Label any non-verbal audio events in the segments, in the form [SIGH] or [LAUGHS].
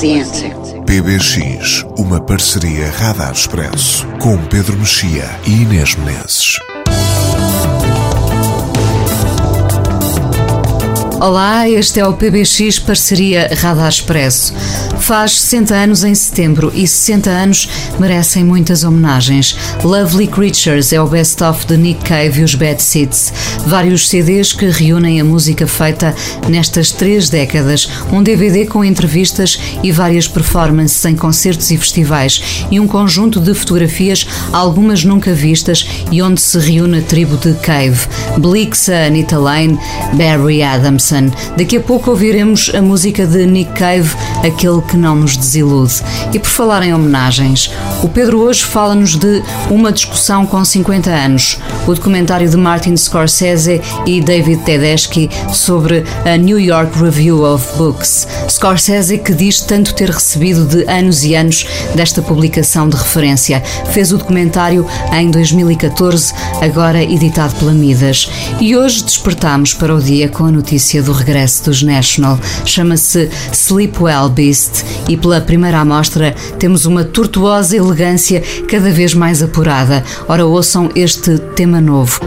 the answer? PBX, uma parceria Radar Expresso, com Pedro Mexia e Inês Menezes. Olá, este é o PBX Parceria Radar Expresso. Faz 60 anos em setembro e 60 anos merecem muitas homenagens. Lovely Creatures é o best-of de Nick Cave e os Bad Seeds. Vários CDs que reúnem a música feita nestas três décadas. Um DVD com entrevistas e várias performances em concertos e festivais. E um conjunto de fotografias, algumas nunca vistas, e onde se reúne a tribo de Cave. Blixa, Anita Lane, Barry Adams. Daqui a pouco ouviremos a música de Nick Cave, aquele que não nos desilude. E por falar em homenagens, o Pedro hoje fala-nos de Uma Discussão com 50 anos, o documentário de Martin Scorsese e David Tedeschi sobre a New York Review of Books. Scorsese que diz tanto ter recebido de anos e anos desta publicação de referência. Fez o documentário em 2014, agora editado pela Midas. E hoje despertamos para o dia com a notícia do regresso dos National. Chama-se Sleep Well Beast e pela primeira amostra temos uma tortuosa elegância cada vez mais apurada. Ora, ouçam este tema novo.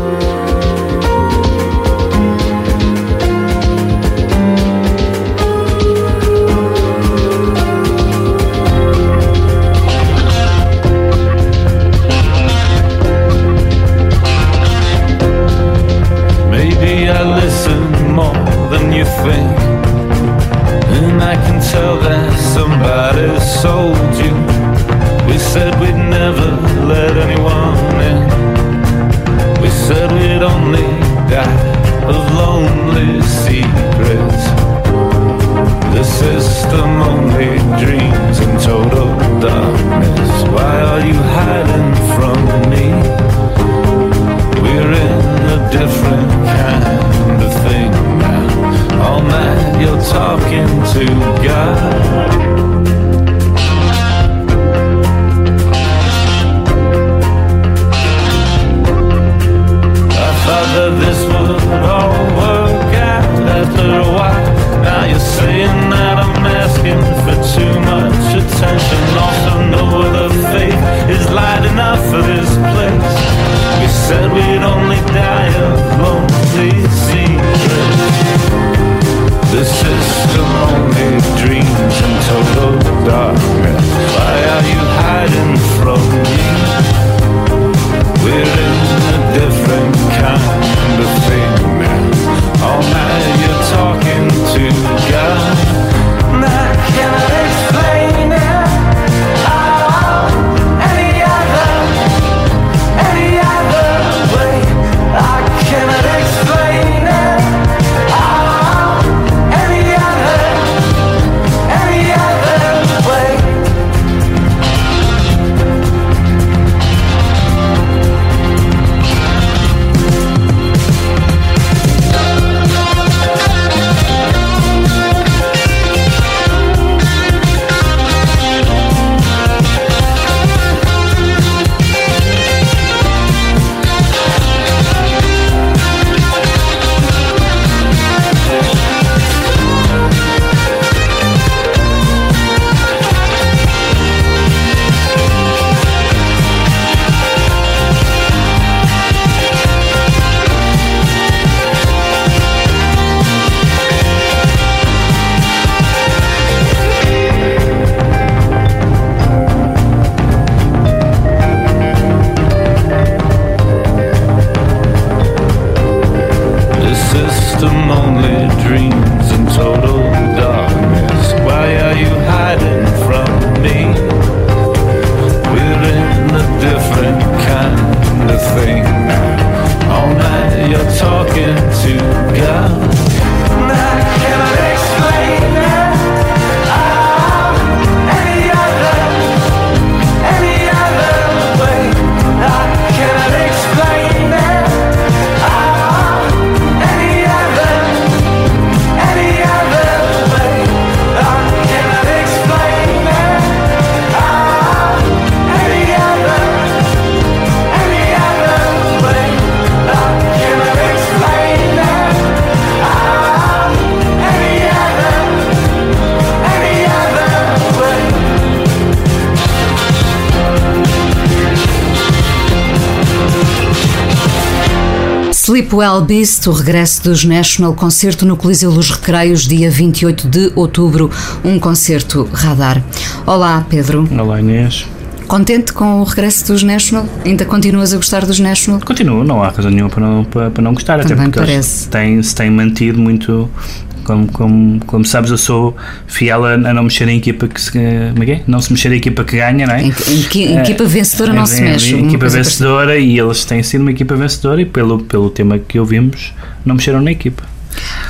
Well Beast, o regresso dos National, concerto no Coliseu dos Recreios, dia 28 de outubro, um concerto radar. Olá, Pedro. Olá, Inês. Contente com o regresso dos National? Ainda continuas a gostar dos National? Continuo, não há razão nenhuma para não, para, para não gostar, Também até porque parece. eles têm, se têm mantido muito. Como, como, como sabes, eu sou fiel a, a não mexer em equipa que se. Como é é? Não se mexer em equipa que ganha, não é? Em, equipa vencedora não se mexe. Equipa vencedora e eles têm sido uma equipa vencedora e pelo, pelo tema que ouvimos, não mexeram na equipa.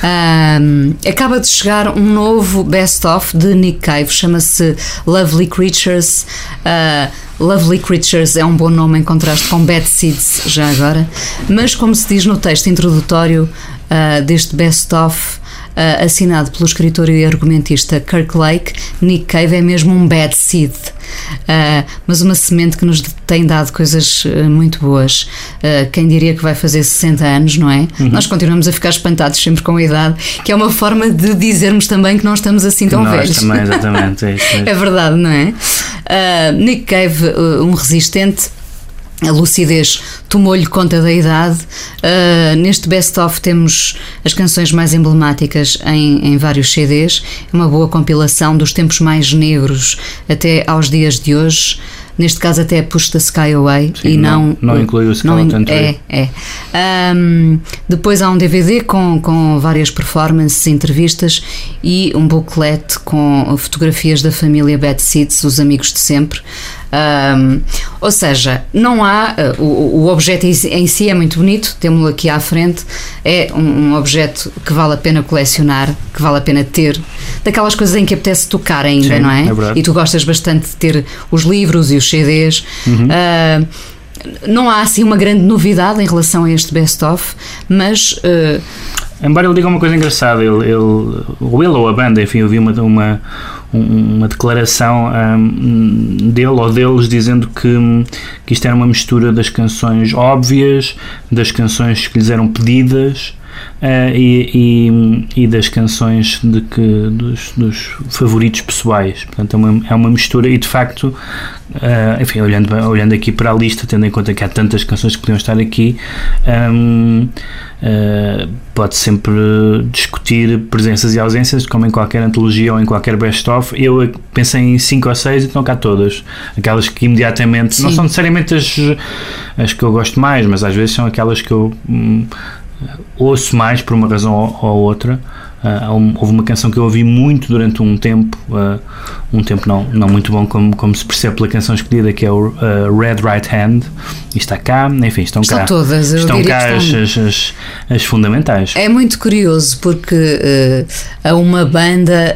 Ahm, acaba de chegar um novo best-of de Nick Cave, chama-se Lovely Creatures. Ah, Lovely Creatures é um bom nome em contraste com Bad Seeds, já agora. Mas, como se diz no texto introdutório ah, deste best-of, ah, assinado pelo escritor e argumentista Kirk Lake, Nick Cave é mesmo um bad seed. Ah, mas uma semente que nos tem dado coisas ah, muito boas. Ah, quem diria que vai fazer 60 anos, não é? Nós continuamos a ficar espantados sempre com a idade, que é uma forma de dizermos também que não estamos assim tão Nós velhos. também, [LAUGHS] exatamente. É isso mesmo. É verdade, não é? Nick Cave, uh, um resistente. A lucidez tomou-lhe conta da idade. Ah, neste best-of temos as canções mais emblemáticas em, em vários CDs. É uma boa compilação dos tempos mais negros até aos dias de hoje. Neste caso, até Push the Sky Away Sim, e não- não. não inclui o não in-. É, é. Ahm, depois há um DVD com, com várias performances, entrevistas e um booklet com fotografias da família Bad Seeds, os amigos de sempre. Ahm, ou seja, não há. eh, O, o objeto em si- é muito bonito, temos-lo aqui à frente. É um, um objeto que vale a pena colecionar, que vale a pena ter. Daquelas coisas em que apetece tocar ainda, Sim, não é? é e tu gostas bastante de ter os livros e os CDs. Uhum. Ah, não há assim uma grande novidade em relação a este best-of, mas ah, Embora ele diga uma coisa engraçada, ele, ele, ou ele ou a banda, enfim, eu vi uma, uma, um- uma declaração hum, dele ou deles dizendo que, que isto era uma mistura das canções óbvias, das canções que lhes eram pedidas ah, e, e, e das canções de que, dos, dos favoritos pessoais. Portanto, é uma, é uma mistura e de facto, ah, enfim, olhando, olhando aqui para a lista, tendo em conta que há tantas canções que podiam estar aqui. hum, Uh, pode sempre discutir presenças e ausências, como em qualquer antologia ou em qualquer best-of. Eu pensei em 5 ou 6 e estão cá todas. Aquelas que imediatamente, não Sim. são necessariamente as, as que eu gosto mais, mas às vezes são aquelas que eu hum, ouço mais por uma razão ou, ou outra. Uh, houve uma canção que eu ouvi muito durante um tempo, uh, um tempo não, não muito bom, como, como se percebe pela canção escolhida, que é o uh, Red Right Hand, e está cá, enfim, estão, Estão cá. todas, estão cá estão- as, as, as fundamentais. é muito curioso porque a uma banda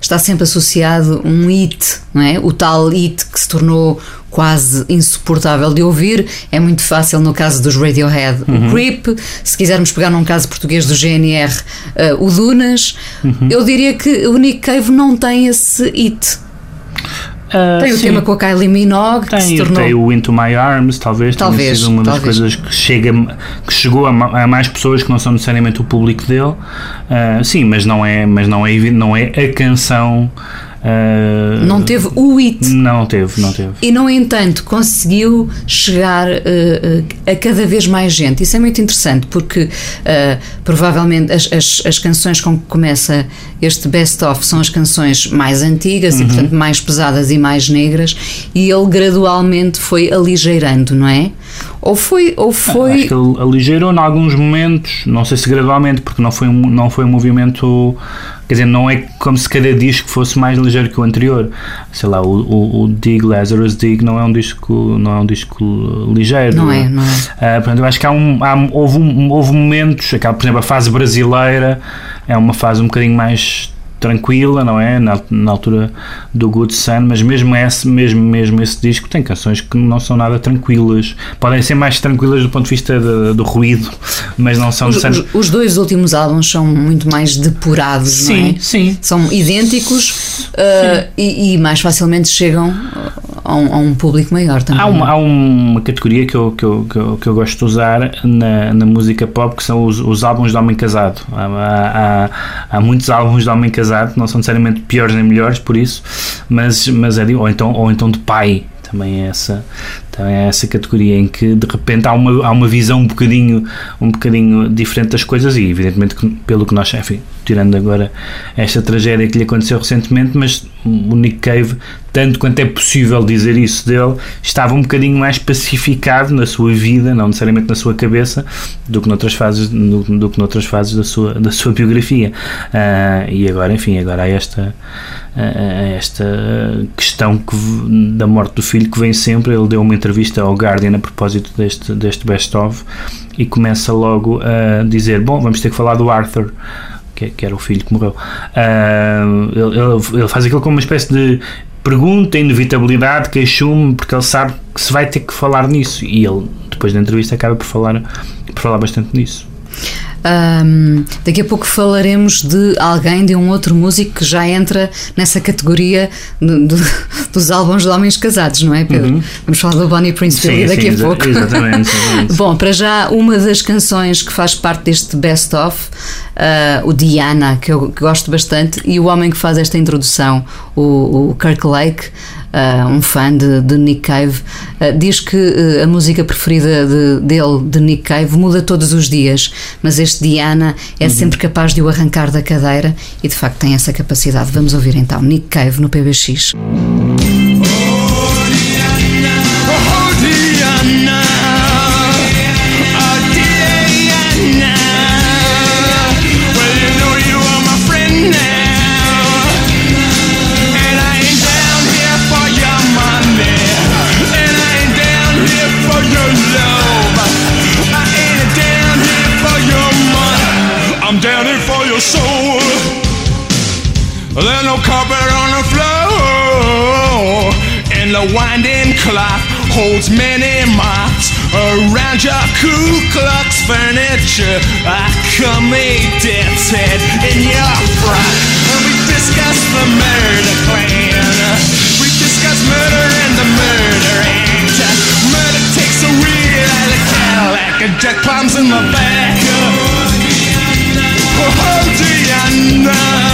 está sempre associado um hit, não é? O tal hit que se tornou quase insuportável de ouvir. É muito fácil no caso dos Radiohead, o Creep. Se quisermos pegar num caso português do GNR, eh, o Dunas. Eu diria que o Nick Cave não tem esse hit. Uh, Tem o sim, tema com a Kylie Minogue, que se tem, tornou. tem o Into My Arms, talvez, Talvez, sido uma das talvez. coisas que, chega, que chegou a, a mais pessoas que não são necessariamente o público dele. Uh, sim, mas não é, mas não é, não é a canção. Uh, Não teve o hit. Não teve, não teve. E, no entanto, conseguiu chegar eh, a cada vez mais gente. Isso é muito interessante, porque eh, provavelmente as, as, as canções com que começa este best-of são as canções mais antigas Uhum. e, portanto, mais pesadas e mais negras, e ele gradualmente foi aligeirando, não é? Ou foi. Ou foi Acho que ele aligerou em alguns momentos, não sei se gradualmente, porque não foi um, não foi um movimento. Quer dizer, não é como se cada disco fosse mais ligeiro que o anterior. Sei lá, o, o, o Dig Lazarus Dig não é um disco, não é um disco ligeiro. Não é, não é. Ah, portanto, eu acho que há um, há, houve, um, houve momentos, aquela, por exemplo, a fase brasileira é uma fase um bocadinho mais tranquila, não é? Na, na altura do Good Sun, mas mesmo esse, mesmo, mesmo esse disco tem canções que não são nada tranquilas. Podem ser mais tranquilas do ponto de vista de- do ruído, mas não são Os, os- os dois últimos álbuns são muito mais depurados, Sim, não é? sim. São idênticos uh, e, e mais facilmente chegam a um, a um público maior também. Há uma, há uma categoria que eu, que, eu, que, eu, que eu gosto de usar na, na música pop que são os, os álbuns de homem casado. Há, há- há muitos álbuns de homem casado que não são necessariamente piores nem melhores por isso, mas, mas é ou, então, ou então de pai. Também é essa, Então é essa categoria em que de repente há uma, há uma visão um bocadinho, um bocadinho diferente das coisas e evidentemente pelo que nós, enfim, tirando agora esta tragédia que lhe aconteceu recentemente, mas o Nick Cave, tanto quanto é possível dizer isso dele, estava um bocadinho mais pacificado na sua vida, não necessariamente na sua cabeça, do que noutras fases, do, do que noutras fases da sua, da sua biografia. Uh, e agora, enfim, agora há esta, uh, esta questão que, da morte do filho que vem sempre. Ele deu uma entrevista ao Guardian a propósito deste, deste best-of e começa logo a dizer: Bom, vamos ter que falar do Arthur que, que era o filho que morreu. Uh, ele, ele, faz aquilo como uma espécie de pergunta, inevitabilidade, queixume, porque ele sabe que se vai ter que falar nisso. E ele, depois da entrevista, acaba por falar, por falar bastante nisso. Um, daqui a pouco falaremos de alguém, de um outro músico que já entra nessa categoria do, do, [LAUGHS] dos álbuns de homens casados, não é, Pedro? Uhum. Vamos falar do Bonnie Prince Billy daqui sim, a pouco. [LAUGHS] Exatamente, exatamente. Bom, para já, uma das canções que faz parte deste best-of, uh, o Diana, que eu que gosto bastante, e o homem que faz esta introdução, o, o Kirk Lake uh, um fã de, de Nick Cave, uh, diz que uh, a música preferida de, dele, de Nick Cave, muda todos os dias, mas este Diana é uhum. sempre capaz de o arrancar da cadeira e de facto tem essa capacidade. Vamos ouvir então Nick Cave no PBX. Holds many moths around your Ku Klux furniture. I come a head in your frock. We discuss the murder plan. We discuss murder and the murder act. Murder takes a wheel out of Cadillac and Jack climbs in the back. Oh, Diana. Sweet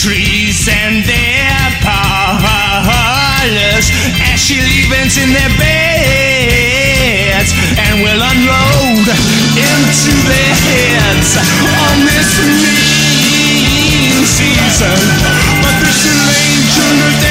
pantries and their parlors as she leaves in their beds and will unload into their heads on this mean season. But this angel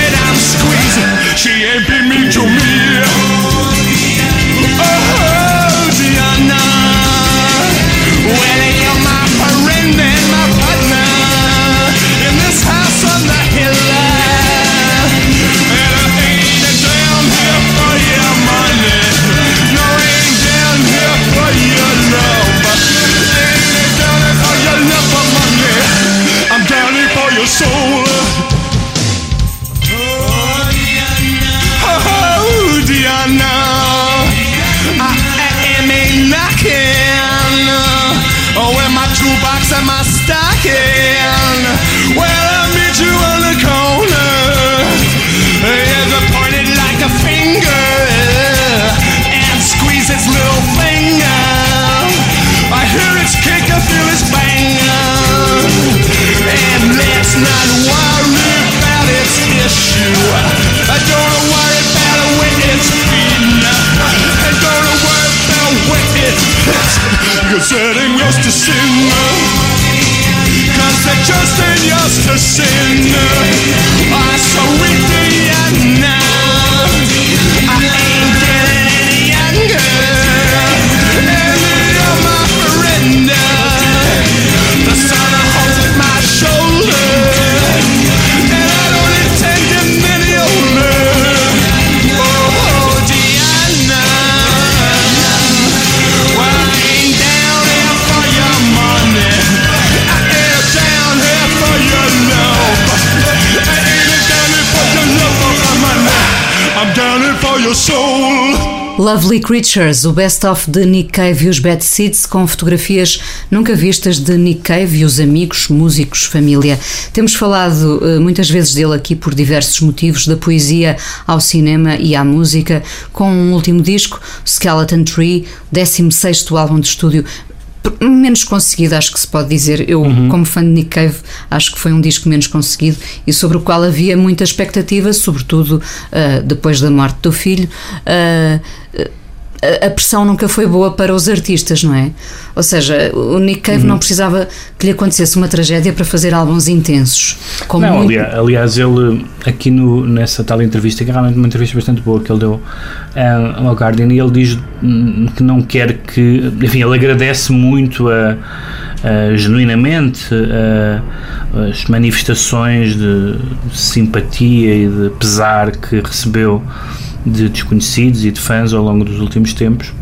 Lovely Creatures, o best-of de Nick Cave e os Bad Seeds, com fotografias nunca vistas de Nick Cave e os amigos, músicos, família. Temos falado uh, muitas vezes dele aqui por diversos motivos, da poesia ao cinema e à música, com um último disco, Skeleton Tree, 16 álbum de estúdio menos conseguido, acho que se pode dizer. Eu, uhum. como fã de Nick Cave, acho que foi um disco menos conseguido e sobre o qual havia muita expectativa, sobretudo uh, depois da morte do filho. Uh, a pressão nunca foi boa para os artistas, não é? Ou seja, o Nick Cave uhum. não precisava que lhe acontecesse uma tragédia para fazer álbuns intensos. Como não, muito... aliás, ele aqui no, nessa tal entrevista, que é realmente uma entrevista bastante boa que ele deu uh, ao Guardian, e ele diz hum, que não quer que. Enfim, ele agradece muito a. Uh, genuinamente uh, as manifestações de simpatia e de pesar que recebeu de desconhecidos e de fãs ao longo dos últimos tempos,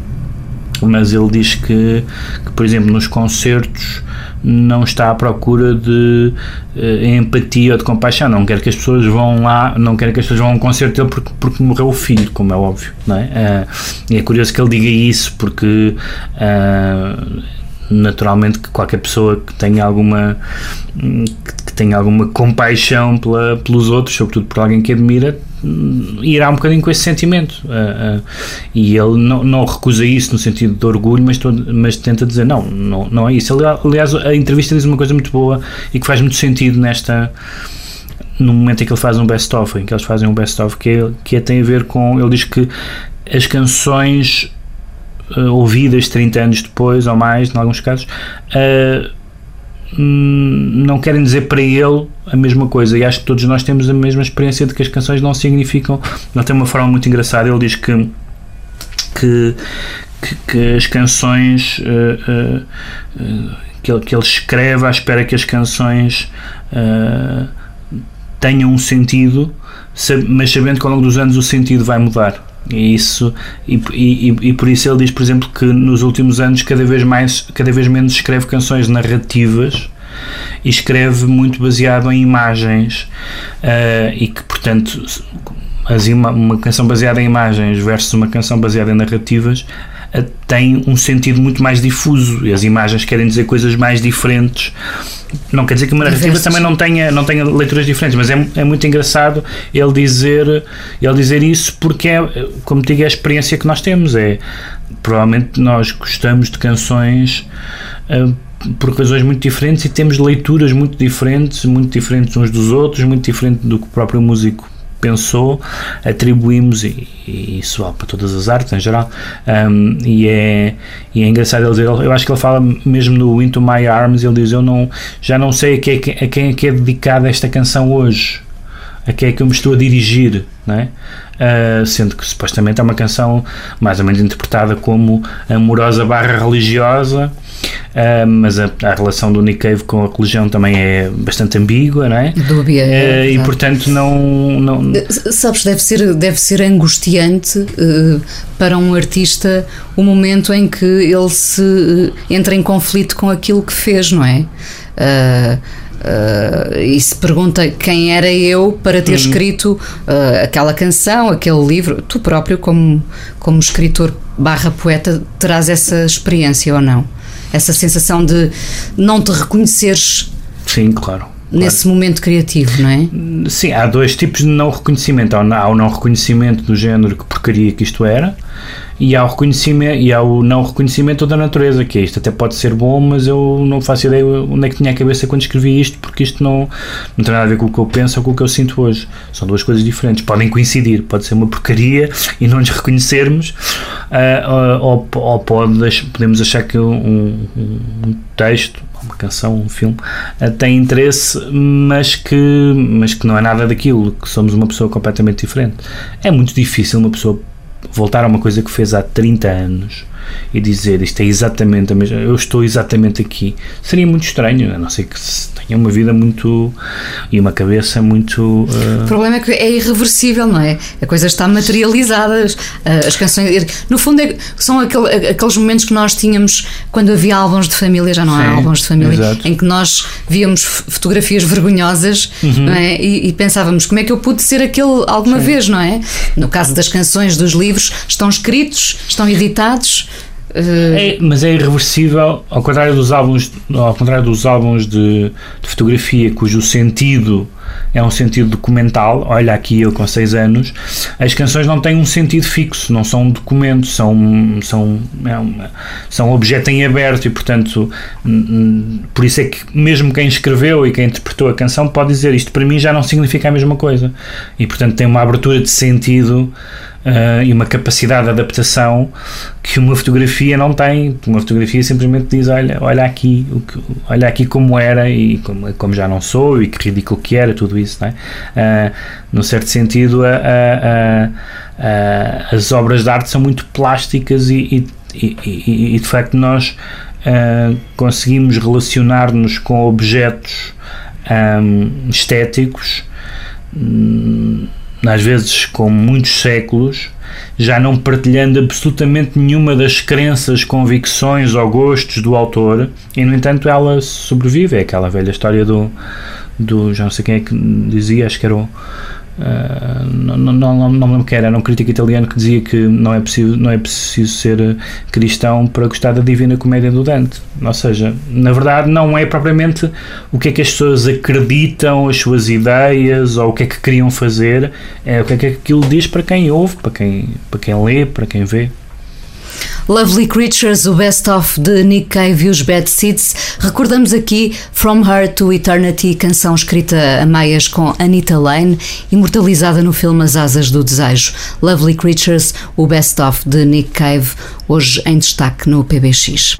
mas ele diz que, que por exemplo, nos concertos não está à procura de uh, empatia ou de compaixão, não quer que as pessoas vão lá, não quer que as pessoas vão a um concerto dele porque, porque morreu o filho, como é óbvio, não é? Uh, e é curioso que ele diga isso porque uh, naturalmente que qualquer pessoa que tenha alguma que tenha alguma compaixão pela, pelos outros, sobretudo por alguém que admira, irá um bocadinho com esse sentimento. Uh, uh, e ele não, não recusa isso no sentido de orgulho mas, todo, mas tenta dizer não, não, não é isso. Aliás a entrevista diz uma coisa muito boa e que faz muito sentido nesta no momento em que ele faz um best-of em que eles fazem um best-of que, é, que é, tem a ver com ele diz que as canções uh, ouvidas 30 anos depois ou mais em alguns casos Hum, não querem dizer para ele a mesma coisa. E acho que todos nós temos a mesma experiência de que as canções não significam. Ele tem uma forma muito engraçada ele diz que que, que, que as canções uh, uh, que, ele, que ele escreve à espera que as canções tenham um sentido mas sabendo que ao longo dos anos o sentido vai mudar. E isso e, e, e, por isso ele diz por exemplo que nos últimos anos cada vez mais cada vez menos escreve canções narrativas e escreve muito baseado em imagens uh, e que portanto as uma canção baseada em imagens versus uma canção baseada em narrativas uh, tem um sentido muito mais difuso e as imagens querem dizer coisas mais diferentes não quer dizer que uma narrativa também não tenha, não tenha leituras diferentes, mas é, é muito engraçado ele dizer, ele dizer isso porque é, como digo, é a experiência que nós temos. É, provavelmente nós gostamos de canções uh, por razões muito diferentes e temos leituras muito diferentes, muito diferentes uns dos outros, muito diferente do que o próprio músico pensou, atribuímos, e, e isso vale para todas as artes em geral, um, e, é, e é engraçado ele dizer, eu acho que ele fala mesmo no Into My Arms, ele diz, eu não, já não sei a quem, a quem é que é dedicada esta canção hoje, a quem é que eu me estou a dirigir, não é? Uh, sendo que supostamente é uma canção mais ou menos interpretada como amorosa barra religiosa, Uh, mas a, a, relação do Nick Cave com a religião também é bastante ambígua, não é? Dúbia. Uh, e portanto não, não. Sabes, deve ser, deve ser angustiante uh, para um artista o momento em que ele se entra em conflito com aquilo que fez, não é? Uh, e se pergunta quem era eu para ter uhum. escrito uh, aquela canção, aquele livro, tu próprio, como, como escritor barra poeta, terás essa experiência ou não? essa sensação de não te reconheceres. Sim, claro. Nesse claro. momento criativo, não é? Sim, há dois tipos de não reconhecimento. Há o não reconhecimento do género que porcaria que isto era, e há o reconhecimento e há o não reconhecimento da natureza, que é isto até pode ser bom, mas eu não faço ideia onde é que tinha a cabeça quando escrevi isto, porque isto não, não tem nada a ver com o que eu penso ou com o que eu sinto hoje. São duas coisas diferentes. Podem coincidir, pode ser uma porcaria [LAUGHS] e não nos reconhecermos, uh, ou, ou pode, podemos achar que um, um texto uma canção, um filme, uh, tem interesse, mas que, mas que não é nada daquilo, que somos uma pessoa completamente diferente. É muito difícil uma pessoa voltar a uma coisa que fez há 30 anos e dizer isto é exatamente a mesma, eu estou exatamente aqui, seria muito estranho, a não ser que tenha uma vida muito e uma cabeça muito. Uh... O problema é que é irreversível, não é? A coisa está materializada, as canções. No fundo, é, são aquele, aqueles momentos que nós tínhamos quando havia álbuns de família, já não há álbuns de família, exato. em que nós víamos fotografias vergonhosas uhum. é? e, e, pensávamos como é que eu pude ser aquele alguma Sim. vez, não é? No caso das canções, dos livros, estão escritos, estão editados. É, mas é irreversível, ao contrário dos álbuns, ao contrário dos álbuns de, de, fotografia, cujo sentido é um sentido documental. Olha, aqui eu com 6 anos, as canções não têm um sentido fixo, não são um documento, são, são, é uma, são objeto em aberto e, portanto, por isso é que mesmo quem escreveu e quem interpretou a canção pode dizer isto para mim já não significa a mesma coisa. E, portanto, tem uma abertura de sentido uh, e uma capacidade de adaptação que uma fotografia não tem. Uma fotografia simplesmente diz: olha, olha aqui, o que, olha aqui como era e como, como já não sou e que ridículo que era, tudo isso. Não é? Uh, num certo sentido, a, a, a, as obras de arte são muito plásticas e, e, e, e de facto nós uh, conseguimos relacionar-nos com objetos um, estéticos. Um, às vezes com muitos séculos, já não partilhando absolutamente nenhuma das crenças, convicções ou gostos do autor, e no entanto ela sobrevive. É aquela velha história do, do já não sei quem é que dizia, acho que era o Não, não, não, não me lembro quem era, era um crítico italiano que dizia que não é, preciso, não é preciso ser cristão para gostar da Divina Comédia do Dante. Ou seja, na verdade, não é propriamente o que é que as pessoas acreditam, as suas ideias ou o que é que queriam fazer, é o que é que aquilo diz para quem ouve, para quem, para quem lê, para quem vê. Lovely Creatures, o best-of de Nick Cave e os Bad Seeds. Recordamos aqui From Her to Eternity, canção escrita a meias com Anita Lane, imortalizada no filme As Asas do Desejo. Lovely Creatures, o best-of de Nick Cave, hoje em destaque no PBX.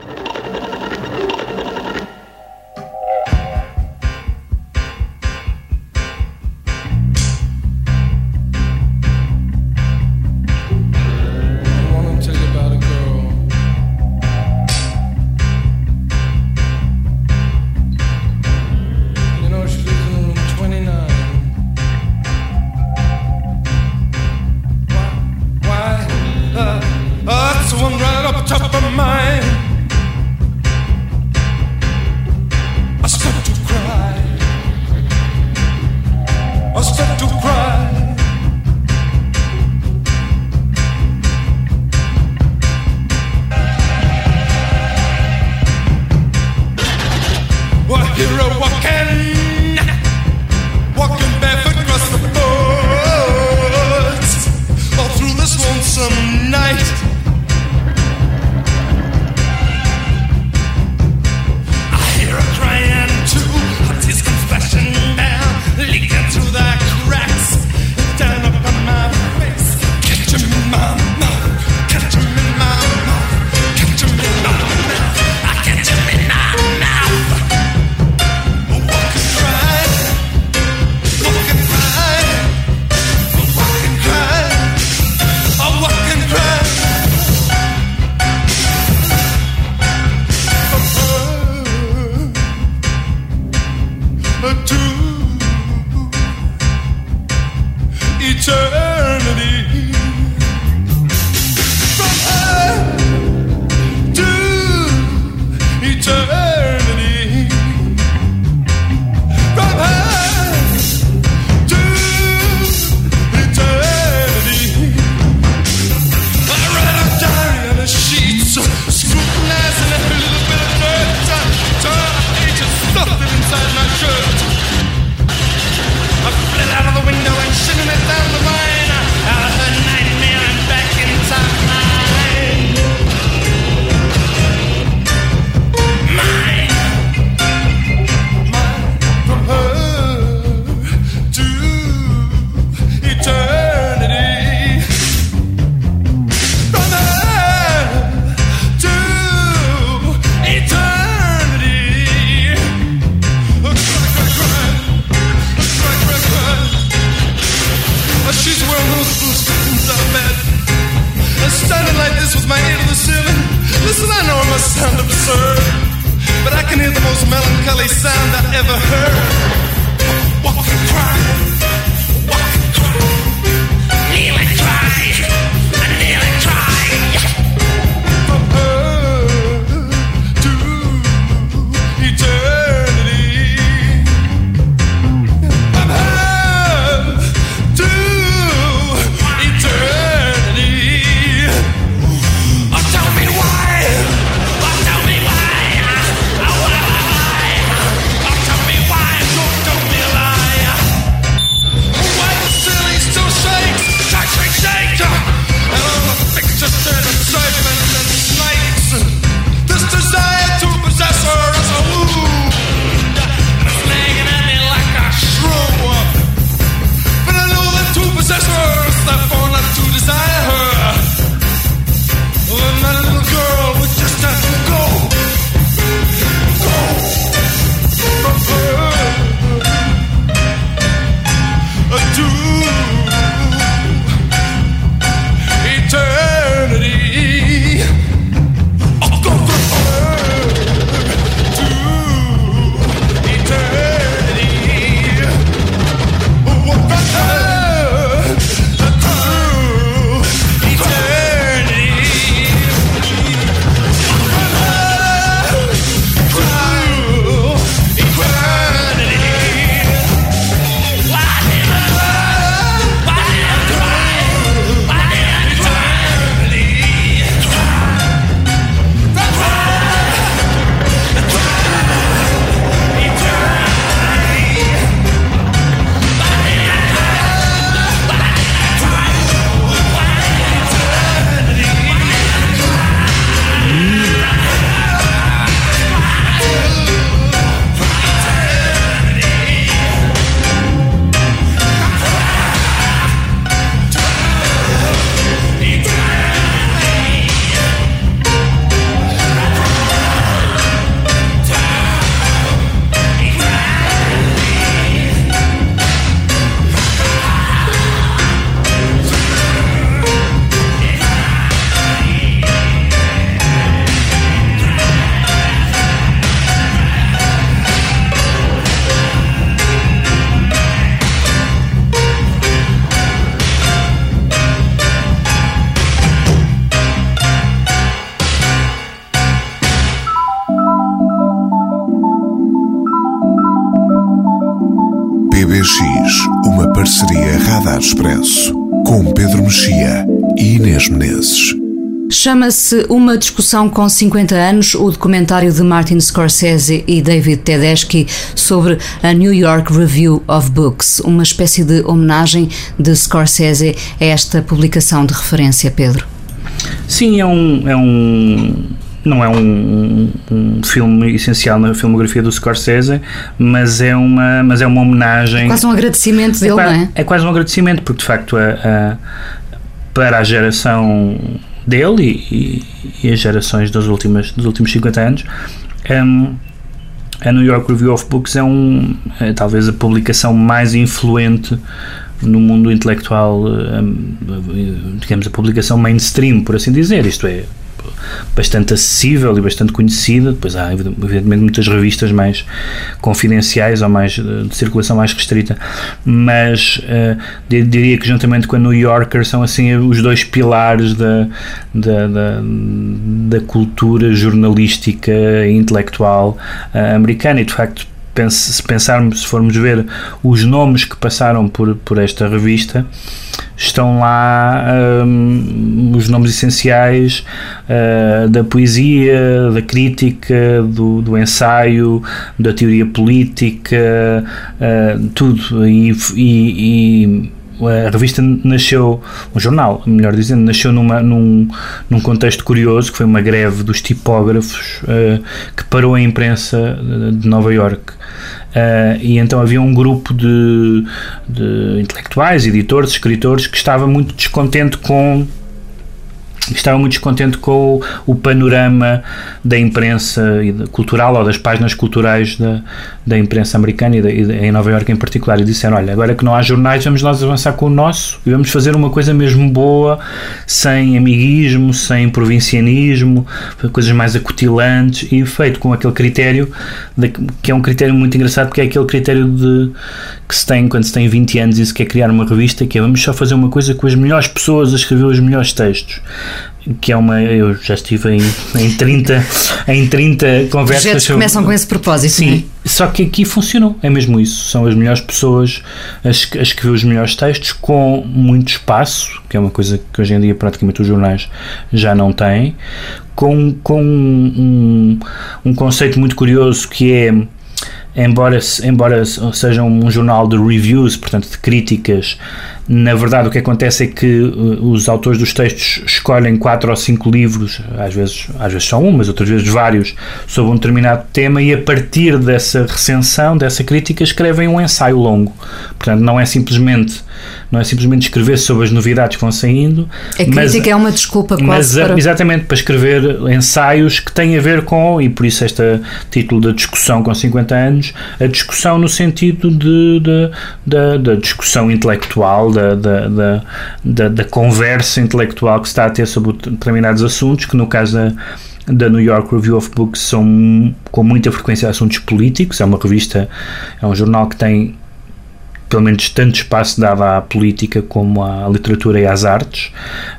Chama-se Uma Discussão com 50 anos, o documentário de Martin Scorsese e David Tedeschi sobre a New York Review of Books, uma espécie de homenagem de Scorsese a esta publicação de referência, Pedro. Sim, é um. É um não é um, um, filme essencial na filmografia do Scorsese, mas é uma, mas é uma homenagem. É quase um agradecimento dele, é quase, não é? É quase um agradecimento, porque de facto a, a, para a geração dele e, e, as gerações dos últimos, dos últimos 50 anos, um, a New York Review of Books é, um, é talvez a publicação mais influente no mundo intelectual, um, digamos, a publicação mainstream, por assim dizer, isto é, bastante acessível e bastante conhecida. Depois há, evidentemente, muitas revistas mais confidenciais ou mais de circulação mais restrita, mas uh, diria que, juntamente com a New Yorker, são assim os dois pilares da, da, da, da cultura jornalística e intelectual uh, americana. E, de facto, se pensarmos, se formos ver os nomes que passaram por, por esta revista, estão lá um, os nomes essenciais uh, da poesia, da crítica, do, do, ensaio, da teoria política, uh, tudo. E, e, e a revista nasceu, um jornal, melhor dizendo, nasceu numa, num, num contexto curioso, que foi uma greve dos tipógrafos uh, que parou a imprensa de Nova York. Uh, e então havia um grupo de, de intelectuais, editores, escritores que estava muito descontente com estava muito descontente com o, o panorama da imprensa cultural ou das páginas culturais da, da imprensa americana e, de, e em Nova Iorque em particular e disseram, olha, agora que não há jornais, vamos nós avançar com o nosso e vamos fazer uma coisa mesmo boa, sem amiguismo, sem provincianismo, coisas mais acutilantes. E feito com aquele critério de, que é um critério muito engraçado porque é aquele critério de que se tem quando se tem 20 anos e se quer criar uma revista que é vamos só fazer uma coisa com as melhores pessoas a escrever os melhores textos que é uma. Eu já estive em, em 30, em 30 conversas. Projetos sobre, começam com esse propósito, Sim, é? só que aqui funcionou, é mesmo isso. São as melhores pessoas a, a escrever os melhores textos com muito espaço, que é uma coisa que hoje em dia praticamente os jornais já não têm, com, com um, um conceito muito curioso que é embora, embora seja um jornal de reviews, portanto de críticas, na verdade o que acontece é que uh, os autores dos textos escolhem quatro ou cinco livros, às vezes, às vezes só um, mas outras vezes vários, sobre um determinado tema e a partir dessa recensão, dessa crítica, escrevem um ensaio longo. Portanto, não é simplesmente não é simplesmente escrever sobre as novidades que vão saindo. A crítica mas, é uma desculpa quase mas, para... Exatamente, para escrever ensaios que têm a ver com, e por isso este título da discussão com 50 anos, a discussão no sentido de da discussão intelectual, da, da, da, da, conversa intelectual que se está a ter sobre determinados assuntos, que no caso da da New York Review of Books são com muita frequência assuntos políticos. É uma revista, é um jornal que tem pelo menos tanto espaço dado à política como à literatura e às artes.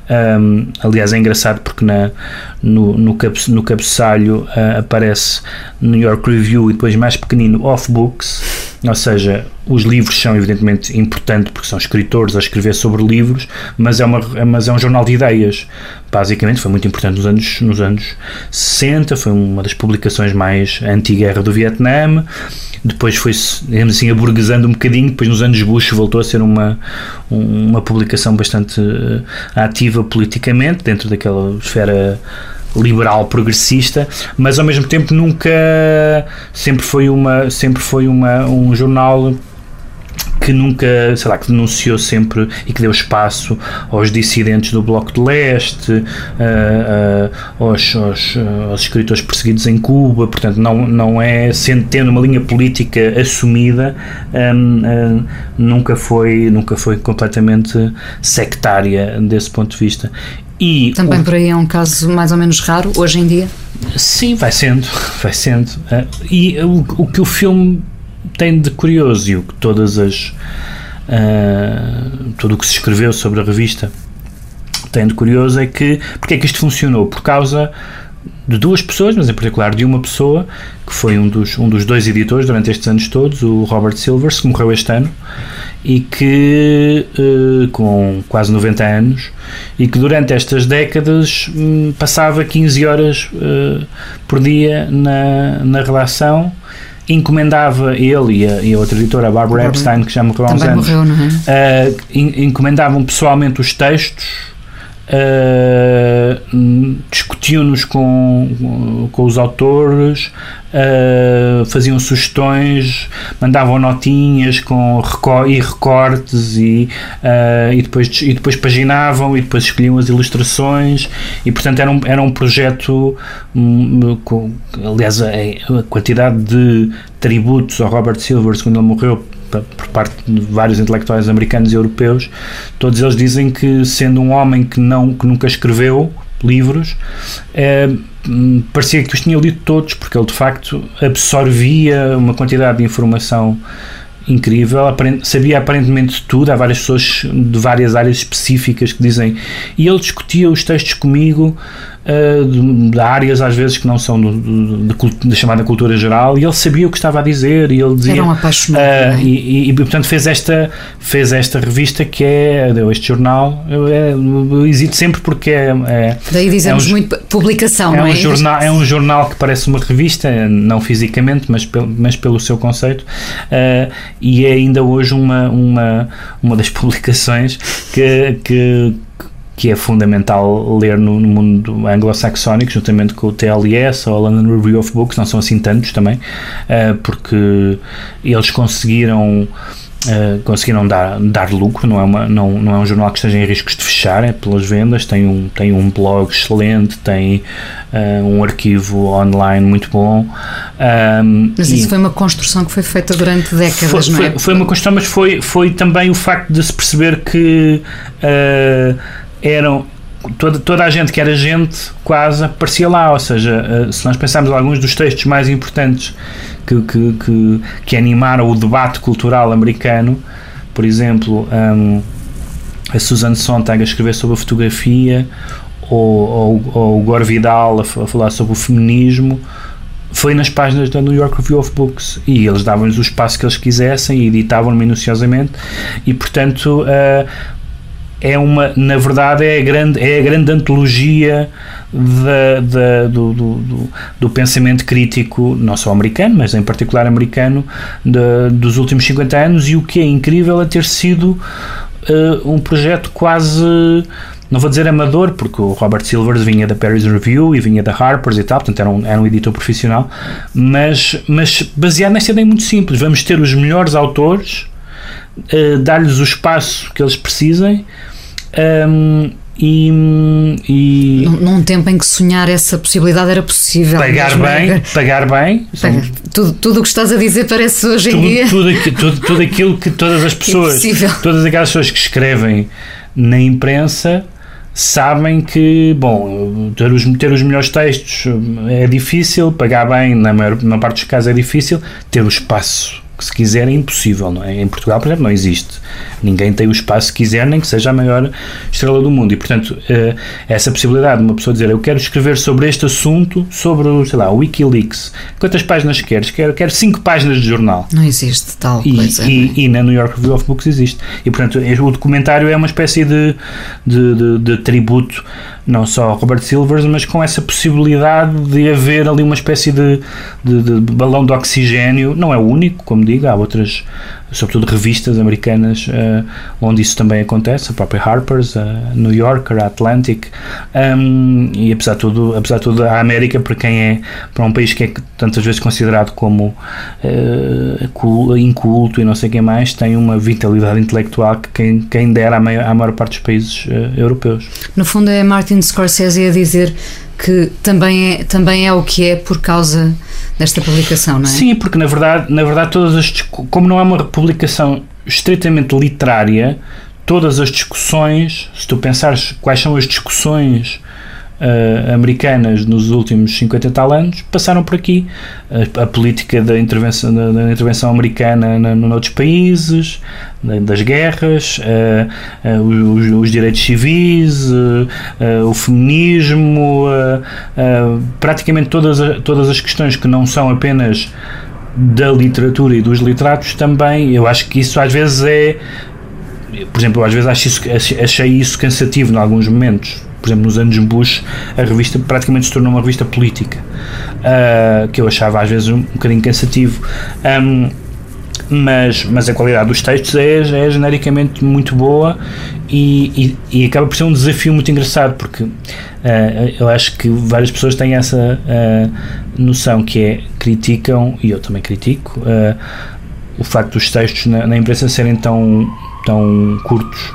Um, aliás, é engraçado porque na, no, no, cabe, no cabeçalho uh, aparece New York Review e depois mais pequenino Off Books, ou seja, os livros são evidentemente importantes porque são escritores a escrever sobre livros, mas é, uma, mas é um jornal de ideias. Basicamente foi muito importante nos anos, nos anos 60, foi uma das publicações mais anti-guerra do Vietnã depois foi-se, assim, aburguesando um bocadinho, depois nos anos Bush voltou a ser uma, uma publicação bastante uh, ativa politicamente, dentro daquela esfera liberal progressista, mas ao mesmo tempo nunca sempre foi uma sempre foi uma um jornal que nunca, sei lá, que denunciou sempre e que deu espaço aos dissidentes do Bloco de Leste, uh, uh, aos, aos, aos, escritores perseguidos em Cuba, portanto, não, não é, sendo, tendo uma linha política assumida, um, uh, nunca, foi, nunca foi completamente sectária desse ponto de vista. E Também o, por aí é um caso mais ou menos raro hoje em dia? Sim, vai sendo, [LAUGHS] vai sendo. E o, o que o filme tem de curioso e o que todas as uh, tudo o que se escreveu sobre a revista tem de curioso é que porque é que isto funcionou? Por causa de duas pessoas, mas em particular de uma pessoa que foi um dos, um dos dois editores durante estes anos todos, o Robert Silvers, que morreu este ano e que uh, com quase 90 anos e que durante estas décadas um, passava 15 horas uh, por dia na, na relação encomendava ele e a, e a outra editora, a Barbara Epstein, que já morreu há uns anos, morreu, é? uh, encomendavam pessoalmente os textos, uh, discutiam-nos com, com os autores, uh, faziam sugestões, mandavam notinhas com recor e recortes e, uh, e, depois, e depois paginavam e depois escolhiam as ilustrações e portanto era um, era um projeto um, com, aliás a, a quantidade de tributos ao Robert Silvers quando ele morreu por parte de vários intelectuais americanos e europeus, todos eles dizem que sendo um homem que não que nunca escreveu livros, é, parecia que os tinha lido todos, porque ele de facto absorvia uma quantidade de informação incrível, sabia aparentemente tudo, há várias pessoas de várias áreas específicas que dizem, e ele discutia os textos comigo uh, de, de, áreas às vezes que não são da chamada cultura geral e ele sabia o que estava a dizer e ele dizia Era um apaixonado uh, e, e, e, portanto fez esta fez esta revista que é este jornal eu, é, eu hesito sempre porque é, é daí dizemos é um, muito publicação é não um é? jornal é um jornal que parece uma revista não fisicamente mas pelo, mas pelo seu conceito uh, e é ainda hoje uma uma uma das [LAUGHS] publicações que, que que é fundamental ler no, no mundo anglo-saxónico, juntamente com o TLS ou a London Review of Books, não são assim tantos também, uh, porque eles conseguiram Uh, conseguiram dar, dar lucro, não é, uma, não, não é um jornal que esteja em riscos de fechar, é pelas vendas, tem um, tem um blog excelente, tem uh, um arquivo online muito bom. Um, mas isso foi uma construção que foi feita durante décadas, foi, não é? Foi, foi uma construção, mas foi, foi também o facto de se perceber que uh, eram toda, toda a gente que era gente quase aparecia lá, ou seja, se nós pensarmos alguns dos textos mais importantes que, que, que, que animaram o debate cultural americano. Por exemplo, um, a Susan Sontag a escrever sobre a fotografia, ou, ou, ou o Gore Vidal a, a falar sobre o feminismo, foi nas páginas da New York Review of Books e eles davam-lhes o espaço que eles quisessem e editavam minuciosamente e portanto uh, é uma, na verdade, é a grande, é a grande antologia da, da, do, do, do, pensamento crítico, não só americano, mas em particular americano, de, dos últimos 50 anos. E o que é incrível é ter sido uh, um projeto quase. Não vou dizer amador, porque o Robert Silvers vinha da Paris Review e vinha da Harper's e tal, portanto era um, era um editor profissional, mas, mas baseado nesta ideia muito simples: vamos ter os melhores autores, uh, dar-lhes o espaço que eles precisem um, e, e num, num, tempo em que sonhar essa possibilidade era possível. Pagar bem, pagar bem. Tudo, tudo o que estás a dizer parece hoje tudo, em dia. Tudo, tudo, tudo aquilo que todas as pessoas, Impossível. todas aquelas pessoas que escrevem na imprensa sabem que, bom, ter os, ter os melhores textos é difícil, pagar bem, na maior, na parte dos casos é difícil, ter o espaço que se quiser é impossível, não é? Em Portugal, por exemplo, não existe. Ninguém tem o espaço que quiser, nem que seja a maior estrela do mundo. E, portanto, uh, essa possibilidade de uma pessoa dizer eu quero escrever sobre este assunto, sobre, sei lá, o Wikileaks. Quantas páginas queres? Quero, quero cinco páginas de jornal. Não existe tal e, coisa. E, e, na New York Review of Books existe. E, portanto, o documentário é uma espécie de, de, de, de tributo não só Robert Silvers, mas com essa possibilidade de haver ali uma espécie de, de, de balão de oxigênio. Não é o único, como digo, há outras sobretudo revistas americanas uh, onde isso também acontece, a própria Harper's, a New Yorker, a Atlantic, um, e apesar de tudo, apesar de tudo, a América, para quem é, para um país que é tantas vezes considerado como uh, inculto e não sei quem mais, tem uma vitalidade intelectual que quem, quem dera à maior, à maior parte dos países uh, europeus. No fundo é Martin Scorsese a dizer que também é, também é o que é por causa desta publicação, não é? Sim, porque na verdade, na verdade todas as como não é uma publicação estritamente literária, todas as discussões, se tu pensares quais são as discussões uh, americanas nos últimos 50 e tal anos passaram por aqui. A, política da intervenção, da, da intervenção americana na, noutros países, das guerras, uh, os, os, direitos civis, o feminismo, praticamente todas, todas as questões que não são apenas da literatura e dos literatos também, eu acho que isso às vezes é por exemplo, eu às vezes acho isso, achei isso cansativo em alguns momentos por exemplo, nos anos Bush, a revista praticamente se tornou uma revista política, uh, que eu achava às vezes um, um bocadinho cansativo. Um, mas, mas a qualidade dos textos é, é genericamente muito boa e, e, e, acaba por ser um desafio muito engraçado porque uh, eu acho que várias pessoas têm essa uh, noção que é criticam, e eu também critico, uh, o facto dos textos na, na imprensa serem tão, tão curtos,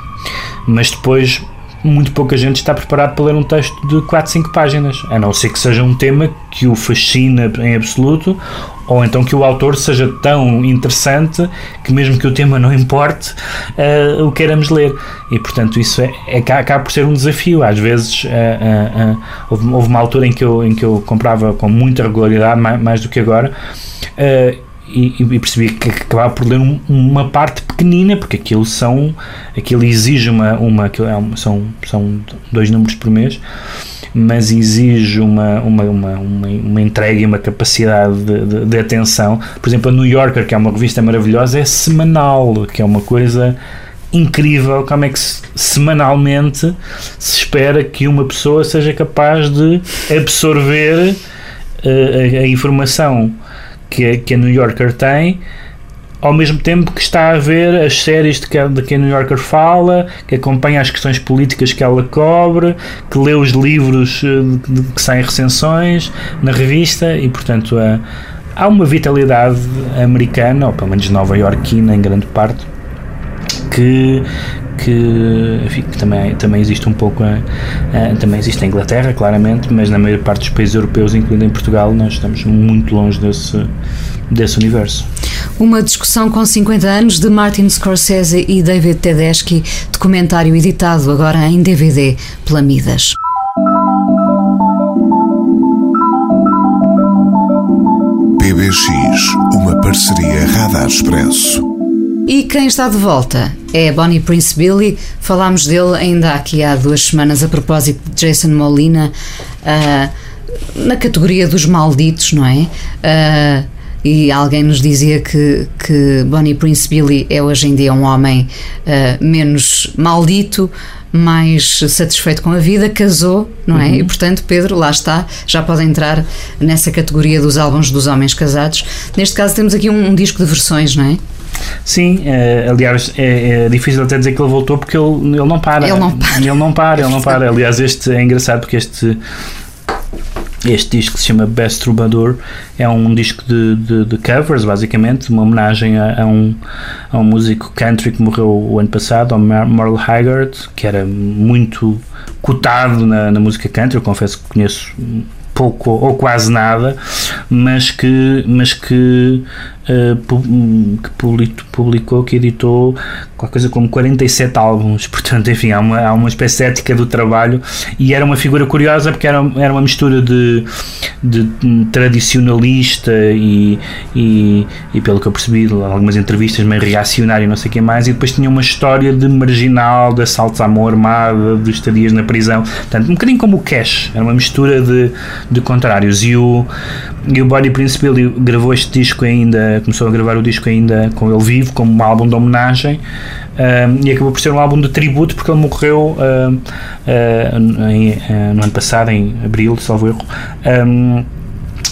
mas depois muito pouca gente está preparado para ler um texto de 4, 5 páginas, a não ser que seja um tema que o fascina em absoluto, ou então que o autor seja tão interessante que mesmo que o tema não importe, uh, o queiramos ler. E portanto isso é, é, acaba por ser um desafio. Às vezes uh, uh, houve, houve, uma altura em que, eu, em que eu comprava com muita regularidade, mais, mais do que agora, e, e, percebi que acabava por ler um, uma parte pequenina, porque aquilo são aquilo exige uma, uma, é são, são dois números por mês, mas exige uma, uma, uma, uma, uma entrega e uma capacidade de, de, de, atenção. Por exemplo, a New Yorker, que é uma revista maravilhosa, é semanal, que é uma coisa incrível como é que se, semanalmente se espera que uma pessoa seja capaz de absorver uh, a, a informação que que a New Yorker tem, ao mesmo tempo que está a ver as séries de que, de que a New Yorker fala, que acompanha as questões políticas que ela cobre, que lê os livros eh, de, de, que saem recensões na revista e, portanto, há uma vitalidade americana, ou pelo menos nova-iorquina em grande parte, que que, enfim, que também, também existe um pouco a, a, também existe a Inglaterra, claramente, mas na maior parte dos países europeus, incluindo em Portugal, nós estamos muito longe desse, desse universo. Uma discussão com 50 anos de Martin Scorsese e David Tedeschi, documentário editado agora em DVD pela Midas. PBX, uma parceria Radar Expresso. E quem está de volta é Bonnie Prince Billy. Falámos dele ainda aqui há duas semanas a propósito de Jason Molina, uh, na categoria dos malditos, não é? Uh, e alguém nos dizia que, que Bonnie Prince Billy é hoje em dia um homem uh, menos maldito, mais satisfeito com a vida, casou, não é? Uhum. E portanto, Pedro, lá está, já pode entrar nessa categoria dos álbuns dos homens casados. Neste caso, temos aqui um, um disco de versões, não é? Sim, uh, aliás, é, é, difícil até dizer que ele voltou porque ele, ele não para. Ele não para. Ele não para, ele não para. [LAUGHS] Aliás, este é engraçado porque este este disco que se chama Best Troubadour é um disco de, de, de covers, basicamente, uma homenagem a, a, um, a um músico country que morreu o ano passado, ao Merle Haggard, que era muito cotado na, na música country. Eu confesso que conheço pouco ou quase nada, mas que, mas que uh, que publicou, que editou qualquer coisa como 47 álbuns, [LAUGHS] portanto, enfim, há uma, há uma espécie ética do trabalho. E era uma figura curiosa porque era, era uma mistura de, de tradicionalista e, e, e, pelo que eu percebi, algumas entrevistas meio reacionário, não sei o que mais, e depois tinha uma história de marginal, de assaltos à mão armada, de estadias na prisão, portanto, um bocadinho como o Cash, era uma mistura de, de contrários. E o, e o Body Principal gravou este disco ainda começou a gravar o disco ainda com ele vivo, como um álbum de homenagem. e acabou por ser um álbum de tributo porque ele morreu uh, em, uh, no ano passado, em abril, salvo erro.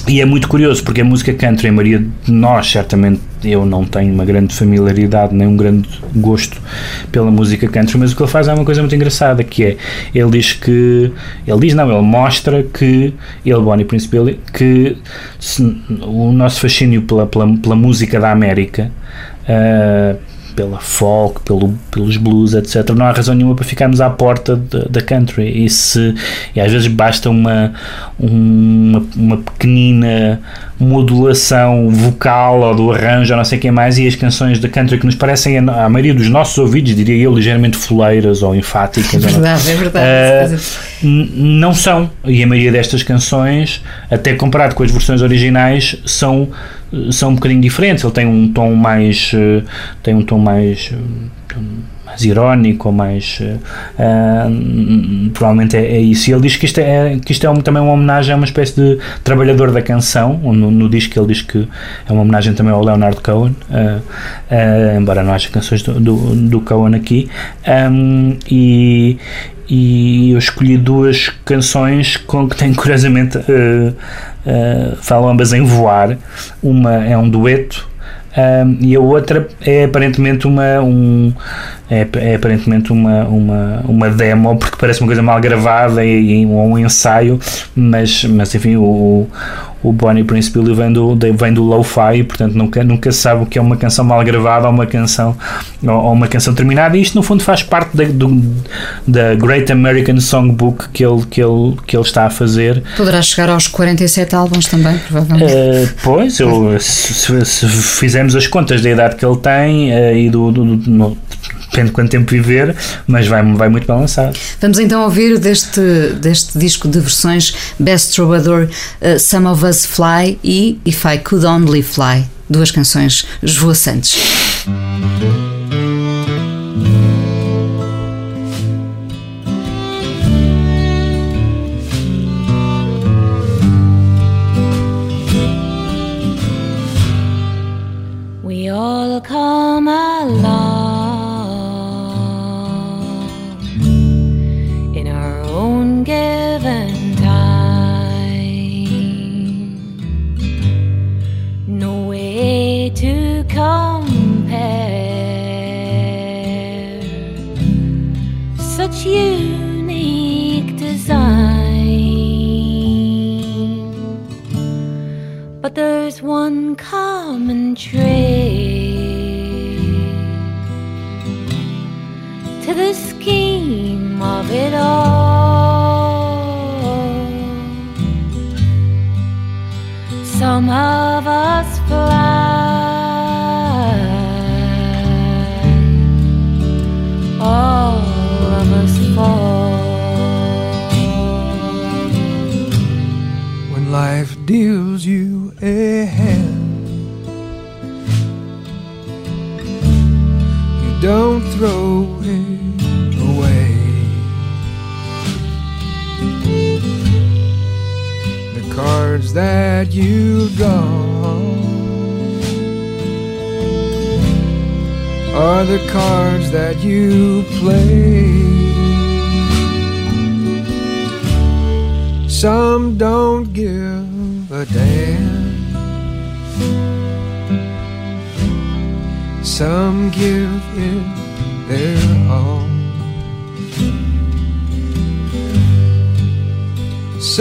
E é muito curioso porque a música country, a maioria de nós, certamente eu não tenho uma grande familiaridade nem um grande gosto pela música country, mas o que ele faz é uma coisa muito engraçada que é, ele diz que ele diz não, ele mostra que ele, Bonnie Prince Billy, que se, o nosso fascínio pela, pela, pela música da América uh, pela folk, pelo, pelos blues, etc. Não há razão nenhuma para ficarmos à porta da country. E, se, e às vezes basta uma, uma, uma pequenina modulação vocal ou do arranjo ou não sei quem mais e as canções da country que nos parecem a maioria dos nossos ouvidos, diria eu, ligeiramente foleiras ou enfáticas. É verdade, é verdade. Uh, não são. E a maioria destas canções, até comparado com as versões originais, são são um bocadinho diferentes. Ele tem um tom mais eh, tem um tom mais eh, mais irónico mais uh, provavelmente é, é, isso. E ele diz que isto é, que isto é um, também uma homenagem a uma espécie de trabalhador da canção. No, no disco ele diz que é uma homenagem também ao Leonard Cohen uh, uh, embora não haja canções do, do, do Cohen aqui. Um, e, e eu escolhi duas canções com que têm [LAUGHS] curiosamente uh, falam ambas em voar. Uma é um dueto um, e a outra é aparentemente uma um, é, é, aparentemente uma, uma, uma demo porque parece uma coisa mal gravada e, e um, ensaio mas, mas enfim o, o Bonnie Prince Billy vem do, vem do lo-fi, portanto nunca, nunca se sabe o que é uma canção mal gravada ou uma canção, ou, uma canção terminada, e isto no fundo faz parte da, do, da Great American Songbook que ele, que, ele, que ele está a fazer. Poderá chegar aos 47 álbuns também, provavelmente. Uh, pois, eu, se, se, fizermos as contas da idade que ele tem uh, e do, do, do no, depende de quanto tempo viver, mas vai, vai muito bem lançado. Vamos então ouvir deste, deste disco de versões Best Troubadour, uh, Some of Us Fly e If I Could Only Fly, duas canções esvoaçantes.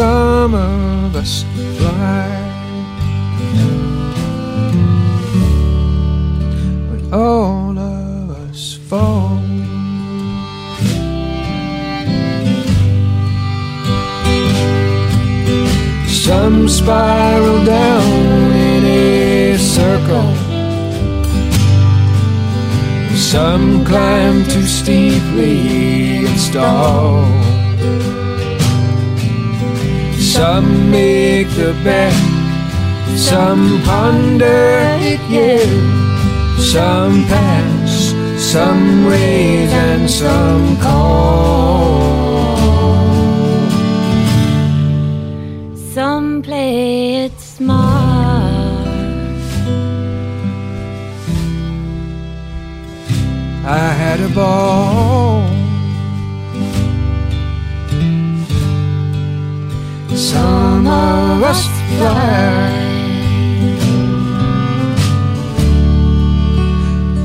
Some of us fly, but all of us fall. Some spiral down in a circle. Some climb too steeply and stall. Some make the bet. Some ponder it yet. Some pass. Some raise and some call. Some play it smart. I had a ball. Some of us fly.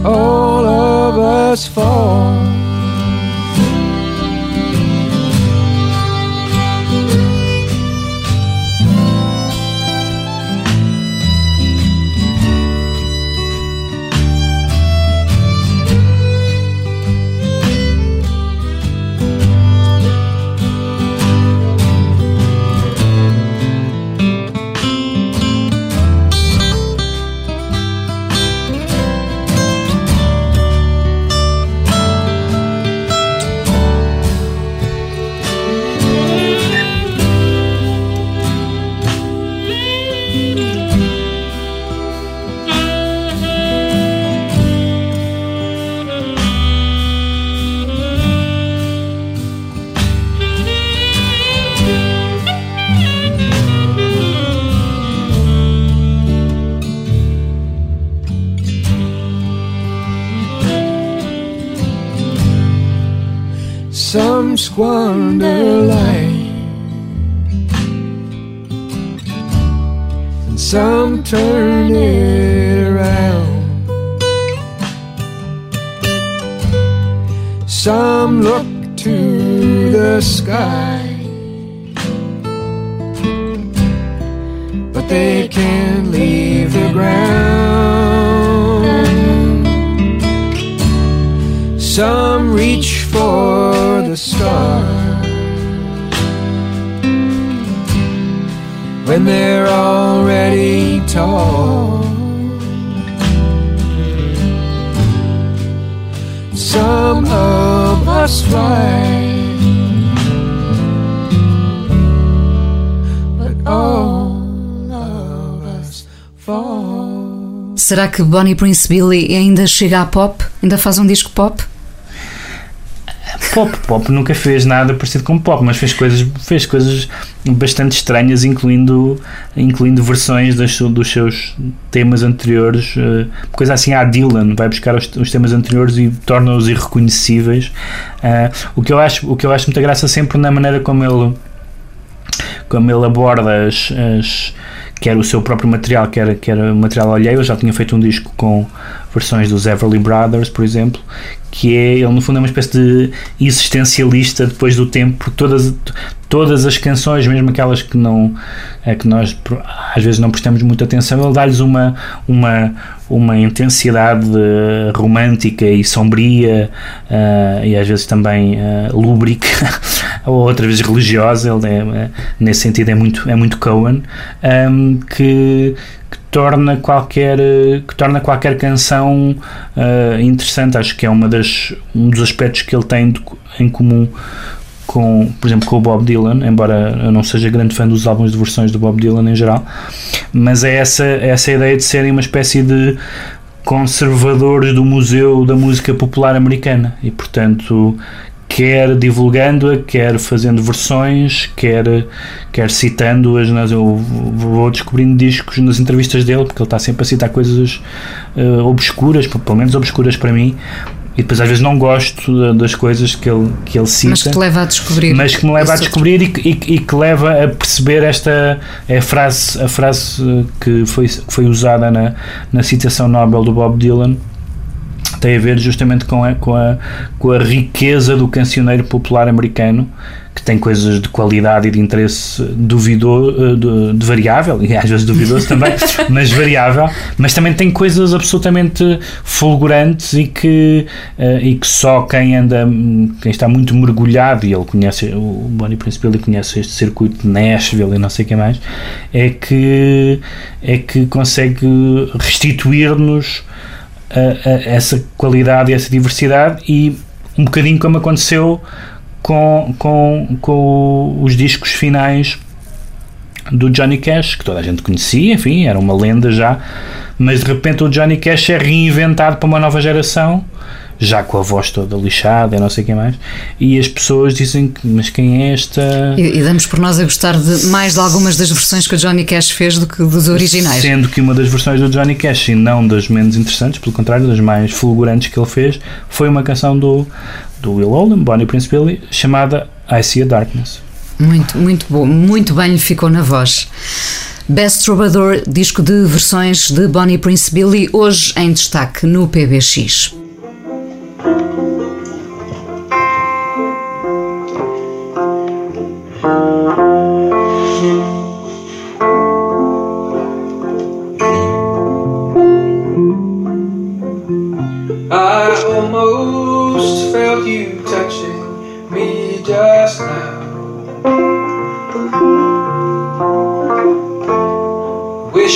All of us fall. Life, and some turn it around. Some look to the sky, but they can't leave the ground. Some reach for the stars when they're already tall. Some of us fly, but all of us fall. Será que Bonnie Prince Billy ainda chega a pop? Ainda faz um disco pop? Pop, pop nunca fez nada parecido com pop, mas fez coisas, fez coisas bastante estranhas, incluindo, incluindo versões dos seus temas anteriores, uh, coisa assim à Dylan, vai buscar os, os temas anteriores e torna-os irreconhecíveis. Uh, o, que eu acho, o que eu acho muita graça sempre na maneira como ele, como ele aborda as, as quer o seu próprio material, quer, quer material alheio. Eu já tinha feito um disco com versões dos Everly Brothers, por exemplo, que é, ele no fundo é uma espécie de existencialista depois do tempo, porque todas, todas as canções, mesmo aquelas que não é que nós às vezes não prestamos muita atenção, ele dá-lhes uma, uma, uma intensidade uh, romântica e sombria uh, e às vezes também uh, lúbrica [LAUGHS] ou outras vezes religiosa ele é, nesse sentido é muito é muito Cohen um, que, que torna qualquer que torna qualquer canção interessante. Acho que é uma das um dos aspectos que ele tem de, em comum com, por exemplo, com o Bob Dylan, embora eu não seja grande fã dos álbuns de versões do Bob Dylan em geral, mas é essa, é essa ideia de serem uma espécie de conservadores do Museu da Música Popular Americana e, portanto, quer divulgando-a, quer fazendo versões, quer, quer citando-as. Eu vou descobrindo discos nas entrevistas dele, porque ele está sempre a citar coisas uh, obscuras, pelo menos obscuras para mim, e depois às vezes não gosto das coisas que ele, que ele cita. Mas que te leva a descobrir. Mas que me leva a descobrir e, e, e, que leva a perceber esta é a frase, a frase que foi, que foi usada na, na citação Nobel do Bob Dylan tem a ver justamente com a, com a, com a riqueza do cancioneiro popular americano que tem coisas de qualidade e de interesse duvidoso, eh, de, de, variável, e às vezes duvidoso [LAUGHS] também, mas variável, mas também tem coisas absolutamente fulgurantes e que, uh, e que só quem anda, quem está muito mergulhado, e ele conhece, o Bonnie Prince Billy conhece este circuito de Nashville e não sei o que mais, é que, é que consegue restituir-nos a essa qualidade e essa diversidade e um bocadinho como aconteceu com, com, com os discos finais do Johnny Cash, que toda a gente conhecia, enfim, era uma lenda já, mas de repente o Johnny Cash é reinventado para uma nova geração, já com a voz toda lixada e não sei quem mais, e as pessoas dizem que, mas quem é esta. E, e, damos por nós a gostar de mais de algumas das versões que o Johnny Cash fez do que dos originais. Sendo que uma das versões do Johnny Cash, e não das menos interessantes, pelo contrário, das mais fulgurantes que ele fez, foi uma canção do, do Will Oldham, Bonnie Prince Billy, chamada I See a Darkness. Muito, muito bom, muito bem lhe ficou na voz. Best Troubadour, disco de versões de Bonnie Prince Billy, hoje em destaque no PBX.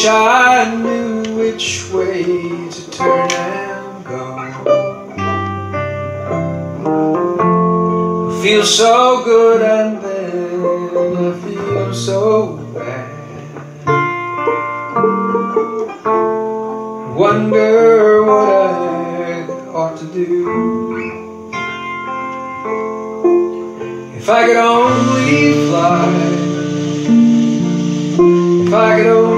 Wish I knew which way to turn and go. I feel so good and then I feel so bad. Wonder what I ought to do. If I could only fly, if I could only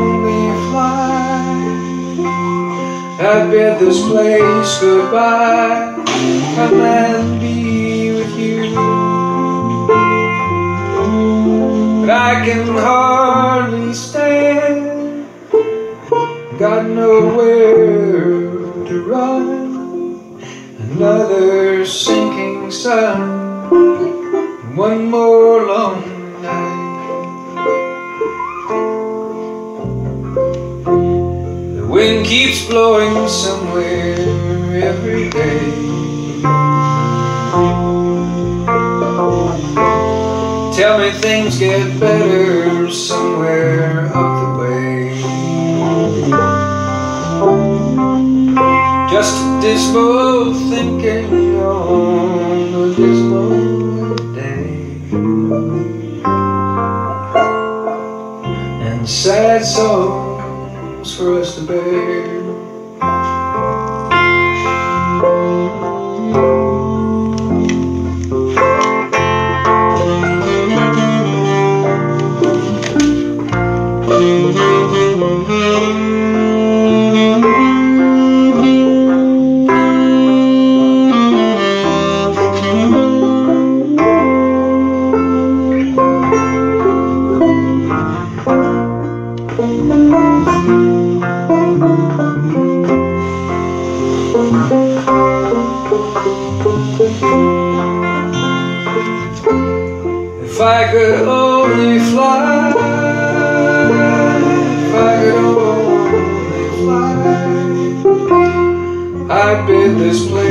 I'd bid this place goodbye. Come and be with you. But I can hardly stand. Got nowhere to run. Another sinking sun. One more long wind keeps blowing somewhere every day. Tell me things get better somewhere up the way. Just a dismal thinking on a dismal day. And sad songs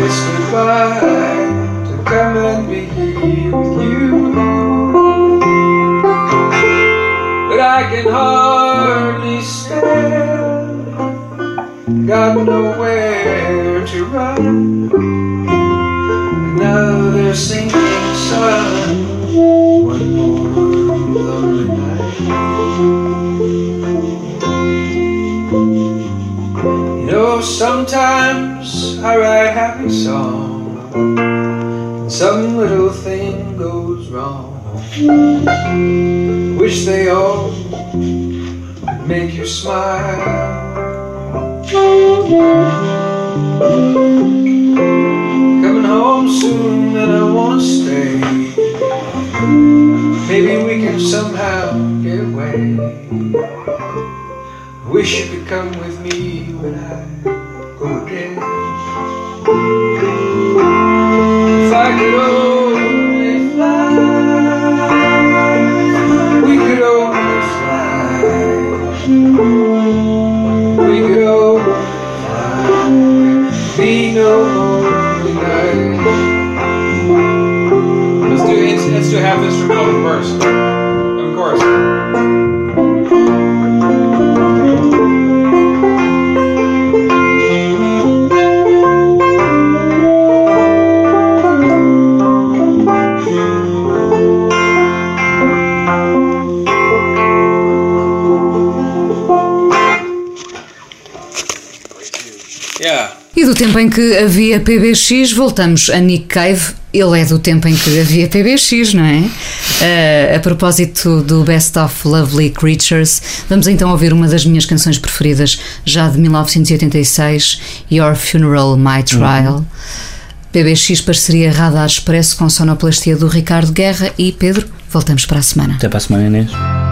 place goodbye to come and be here with you. But I can hardly stand, got nowhere to run. Now they're singing sun. One more lonely night. You know, sometimes I write Wish they all would make you smile. Coming home soon and I wanna stay. Maybe we can somehow get away. Wish you could come with me when I go again. If I could Yeah. E do tempo em que havia PBX, voltamos a Nick Cave. Ele é do tempo em que havia PBX, não é? Uh, a propósito do Best of Lovely Creatures, vamos então ouvir uma das minhas canções preferidas, já de 1986, Your Funeral, My Trial. Uhum. PBX parceria Radar Expresso com sonoplastia do Ricardo Guerra e Pedro, voltamos para a semana. Até para a semana, Inês.